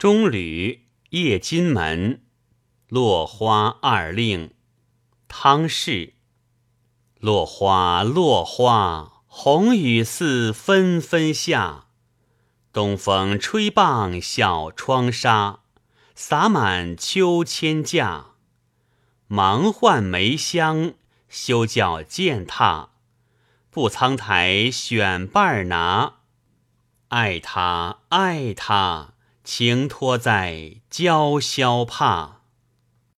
中吕夜金门，落花二令。汤氏。落花落花，红雨似纷纷下。东风吹棒小窗纱，洒满秋千架。忙换梅香，休教践踏。步苍苔选瓣拿。爱他爱他，情托在鲛绡帕。